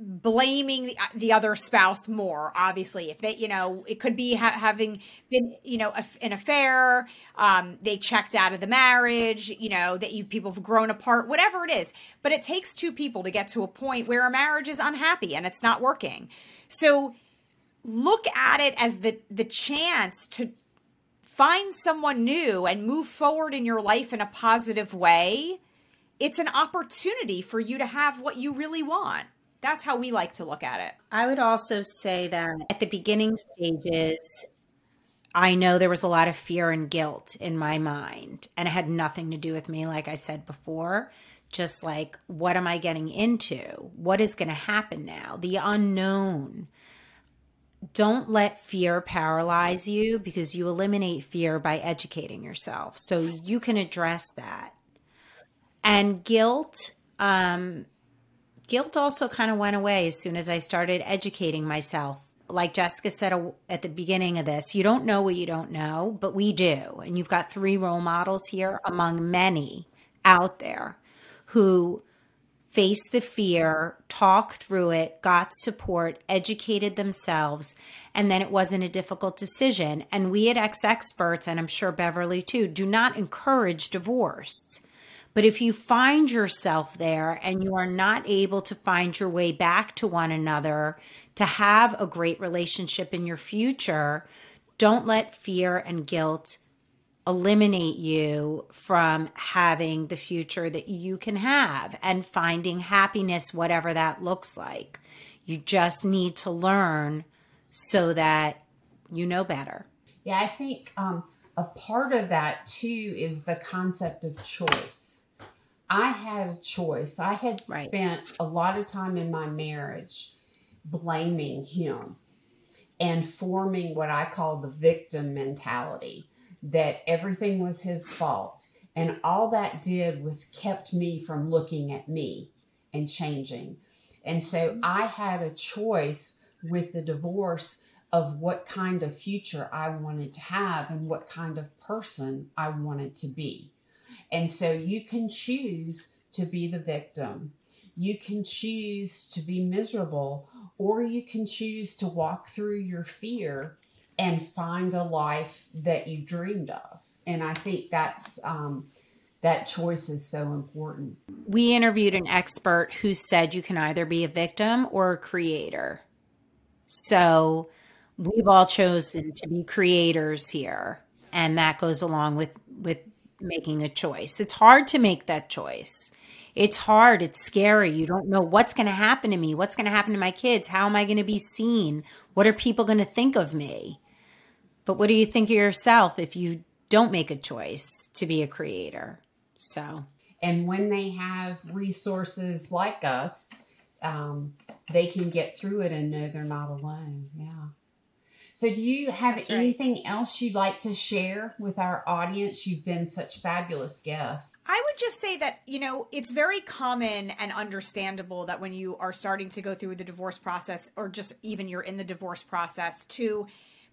blaming the, the, other spouse more obviously. If they you know it could be ha- having been you know a, an affair um, they checked out of the marriage you know that you people have grown apart whatever it is. But it takes two people to get to a point where a marriage is unhappy and it's not working. So look at it as the the chance to find someone new and move forward in your life in a positive way. It's an opportunity for you to have what you really want that's how we like to look at it i would also say that at the beginning stages I know there was a lot of fear and guilt in my mind, and it had nothing to do with me, like I said before. Just like, what am I getting into? What is going to happen now? The unknown don't let fear paralyze you because you eliminate fear by educating yourself. So you can address that. And guilt, um, guilt also kind of went away as soon as I started educating myself. Like Jessica said at the beginning of this, you don't know what you don't know, but we do. And you've got three role models here among many out there who faced the fear, talked through it, got support, educated themselves, and then it wasn't a difficult decision. And we at exEXPERTS, and I'm sure Beverly too, do not encourage divorce. But if you find yourself there and you are not able to find your way back to one another to have a great relationship in your future, don't let fear and guilt eliminate you from having the future that you can have and finding happiness, whatever that looks like. You just need to learn so that you know better. Yeah, I think um, a part of that too is the concept of choice. I had a choice. I had right. spent a lot of time in my marriage blaming him and forming what I call the victim mentality that everything was his fault And all that did was kept me from looking at me and changing. And so mm-hmm. I had a choice with the divorce of what kind of future I wanted to have and what kind of person I wanted to be. And so you can choose to be the victim. You can choose to be miserable, or you can choose to walk through your fear and find a life that you dreamed of. And I think that's um, that choice is so important. We interviewed an expert who said you can either be a victim or a creator. So we've all chosen to be creators here, and that goes along with with making a choice. It's hard to make that choice. It's hard, it's scary. You don't know what's going to happen to me, what's going to happen to my kids, how am I going to be seen? What are people going to think of me? But what do you think of yourself if you don't make a choice to be a creator? So, and when they have resources like us, um, they can get through it and know they're not alone. Yeah. So, do you have That's anything right. else you'd like to share with our audience? You've been such fabulous guests. I would just say that, you know, it's very common and understandable that when you are starting to go through the divorce process, or just even you're in the divorce process, to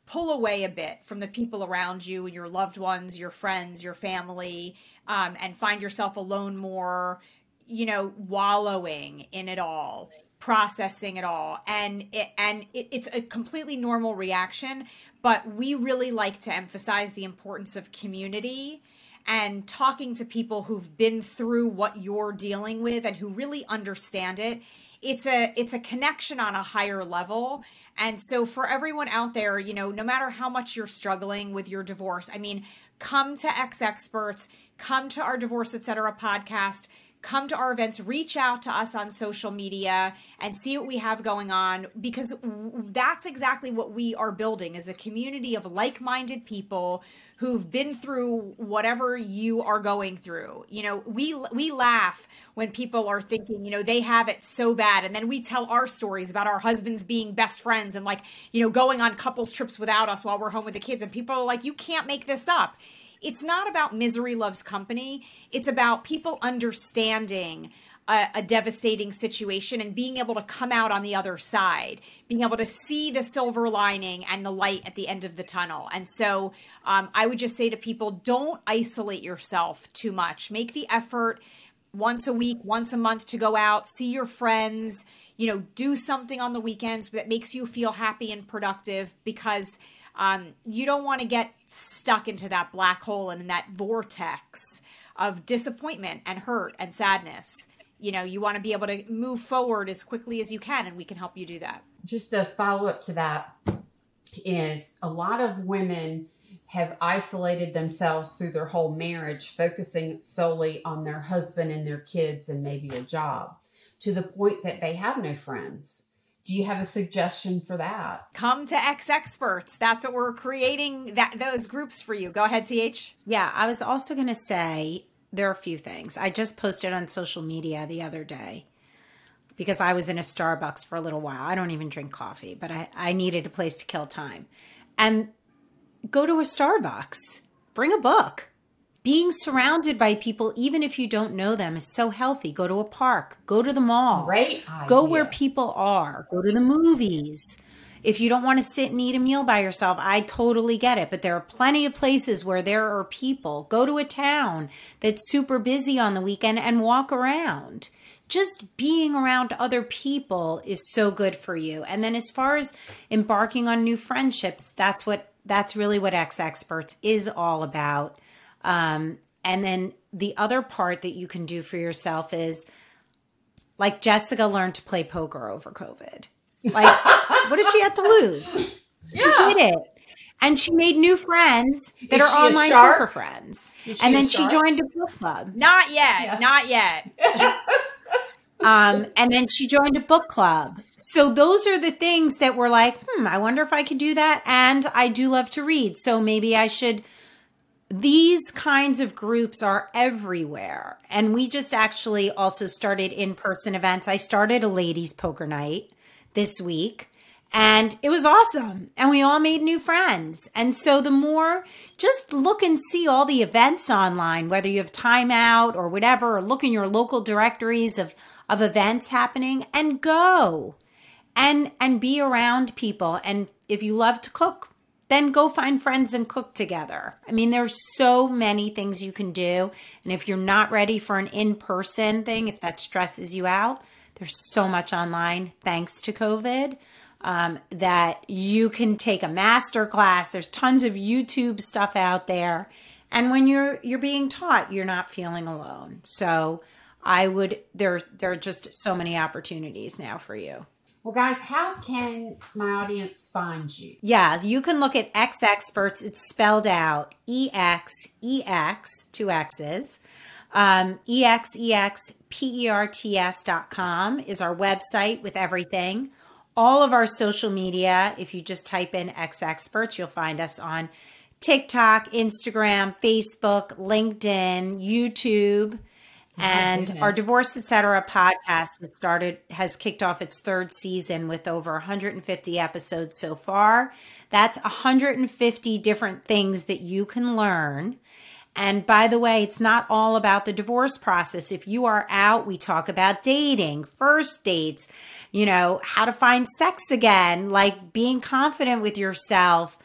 pull away a bit from the people around you, your loved ones, your friends, your family, um, and find yourself alone more, you know, wallowing in it all processing it all. And it, and it, it's a completely normal reaction but we really like to emphasize the importance of community and talking to people who've been through what you're dealing with and who really understand it. It's a it's a connection on a higher level. And so for everyone out there you know no matter how much you're struggling with your divorce i mean come to exEXPERTS come to our divorce etc podcast come to our events reach out to us on social media and see what we have going on because that's exactly what we are building is a community of like-minded people who've been through whatever you are going through. You know, we we laugh when people are thinking, you know, they have it so bad and then we tell our stories about our husbands being best friends and like, you know, going on couples trips without us while we're home with the kids and people are like, you can't make this up. It's not about misery loves company. It's about people understanding a, a, devastating situation and being able to come out on the other side, being able to see the silver lining and the light at the end of the tunnel. And so um, I would just say to people don't isolate yourself too much. Make the effort once a week, once a month to go out, see your friends, you know, do something on the weekends that makes you feel happy and productive because um, you don't want to get stuck into that black hole and in that vortex of disappointment and hurt and sadness. You know you want to be able to move forward as quickly as you can and we can help you do that. Just a follow up to that is a lot of women have isolated themselves through their whole marriage focusing solely on their husband and their kids and maybe a job to the point that they have no friends do you have a suggestion for that come to exEXPERTS that's what we're creating that those groups for you go ahead TH yeah i was also going to say there are a few things. I just posted on social media the other day because I was in a Starbucks for a little while. I don't even drink coffee, but I, I needed a place to kill time. And go to a Starbucks, bring a book. Being surrounded by people, even if you don't know them, is so healthy. Go to a park, go to the mall, right? Go where people are, go to the movies if you don't want to sit and eat a meal by yourself, I totally get it. But there are plenty of places where there are people. Go to a town that's super busy on the weekend and walk around. Just being around other people is so good for you. And then as far as embarking on new friendships, that's what that's really what exEXPERTS is all about. Um, and then the other part that you can do for yourself is like Jessica learned to play poker over COVID. Like, what does she have to lose? Yeah. She did it. And she made new friends that Is are online poker friends. And then she joined a book club. Not yet. Yeah. Not yet. um, and then she joined a book club. So those are the things that were like, hmm, I wonder if I could do that. And I do love to read. So maybe I should. These kinds of groups are everywhere. And we just actually also started in person events. I started a ladies' poker night this week. And it was awesome. And we all made new friends. And so the more just look and see all the events online, whether you have time out or whatever, or look in your local directories of, of events happening and go and and be around people. And if you love to cook, then go find friends and cook together. I mean, there's so many things you can do. And if you're not ready for an in person thing, if that stresses you out, there's so much online thanks to COVID um, that you can take a master class. There's tons of YouTube stuff out there. And when you're you're being taught, you're not feeling alone. So I would there there are just so many opportunities now for you. Well, guys, how can my audience find you? Yeah, you can look at exEXPERTS. It's spelled out E X E X, two X's. Um, com is our website with everything. All of our social media, if you just type in exEXPERTS, you'll find us on TikTok, Instagram, Facebook, LinkedIn, YouTube and our divorce etc podcast has started has kicked off its third season with over 150 episodes so far. That's 150 different things that you can learn. And by the way it's not all about the divorce process. If you are out we talk about dating first dates you know how to find sex again like being confident with yourself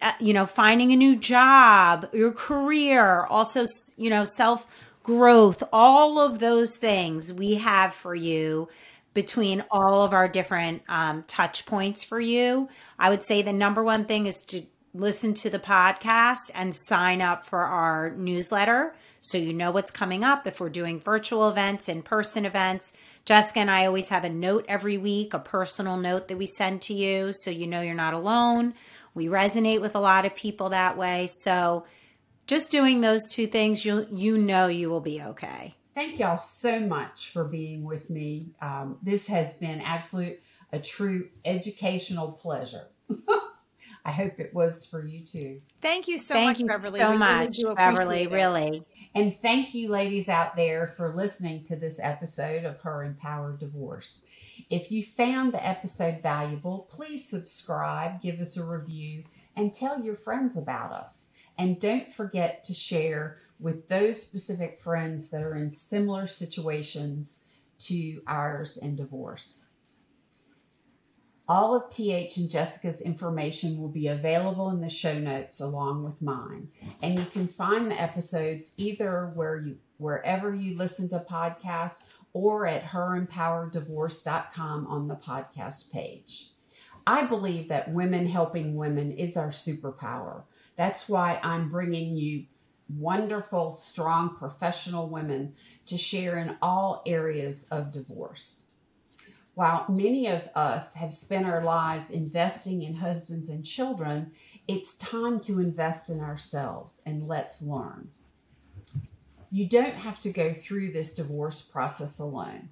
uh, you know finding a new job your career also you know self growth, all of those things we have for you between all of our different um, touch points for you. I would say the number one thing is to listen to the podcast and sign up for our newsletter so you know what's coming up if we're doing virtual events, in person events. Jessica and I always have a note every week, a personal note that we send to you so you know you're not alone. We resonate with a lot of people that way. So, just doing those two things, you you know you will be okay. Thank y'all so much for being with me. Um, this has been absolute a true educational pleasure. I hope it was for you too. Thank you so thank much, you Beverly. So we much, really Beverly. Really. And thank you, ladies out there, for listening to this episode of Her Empowered Divorce. If you found the episode valuable, please subscribe, give us a review, and tell your friends about us. And don't forget to share with those specific friends that are in similar situations to ours in divorce. All of TH and Jessica's information will be available in the show notes along with mine. And you can find the episodes either where you wherever you listen to podcasts or at herempowereddivorce.com on the podcast page. I believe that women helping women is our superpower. That's why I'm bringing you wonderful, strong, professional women to share in all areas of divorce. While many of us have spent our lives investing in husbands and children, it's time to invest in ourselves and let's learn. You don't have to go through this divorce process alone.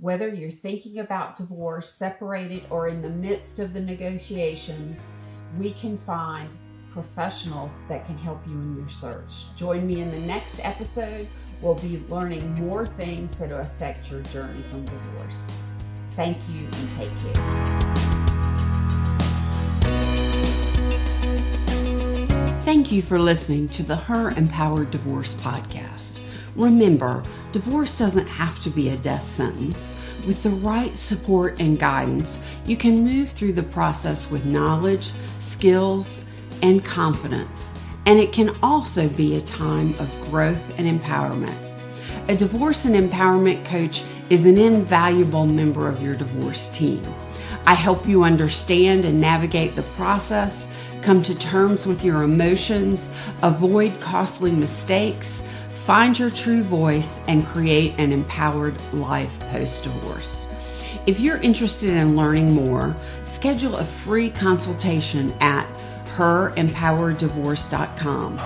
Whether you're thinking about divorce, separated, or in the midst of the negotiations, we can find professionals that can help you in your search. Join me in the next episode. We'll be learning more things that will affect your journey from divorce. Thank you and take care. Thank you for listening to the Her Empowered Divorce podcast. Remember, divorce doesn't have to be a death sentence. With the right support and guidance, you can move through the process with knowledge, skills, and confidence, and it can also be a time of growth and empowerment. A divorce and empowerment coach is an invaluable member of your divorce team. I help you understand and navigate the process, come to terms with your emotions, avoid costly mistakes, find your true voice, and create an empowered life post divorce. If you're interested in learning more, schedule a free consultation at herempowereddivorce.com.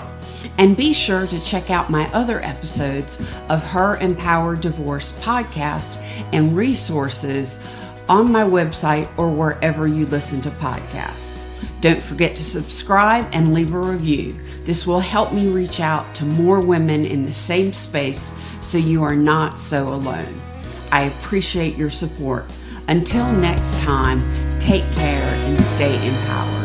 And be sure to check out my other episodes of Her Empowered Divorce podcast and resources on my website or wherever you listen to podcasts. Don't forget to subscribe and leave a review. This will help me reach out to more women in the same space so you are not so alone. I appreciate your support. Until next time, Take care and stay empowered.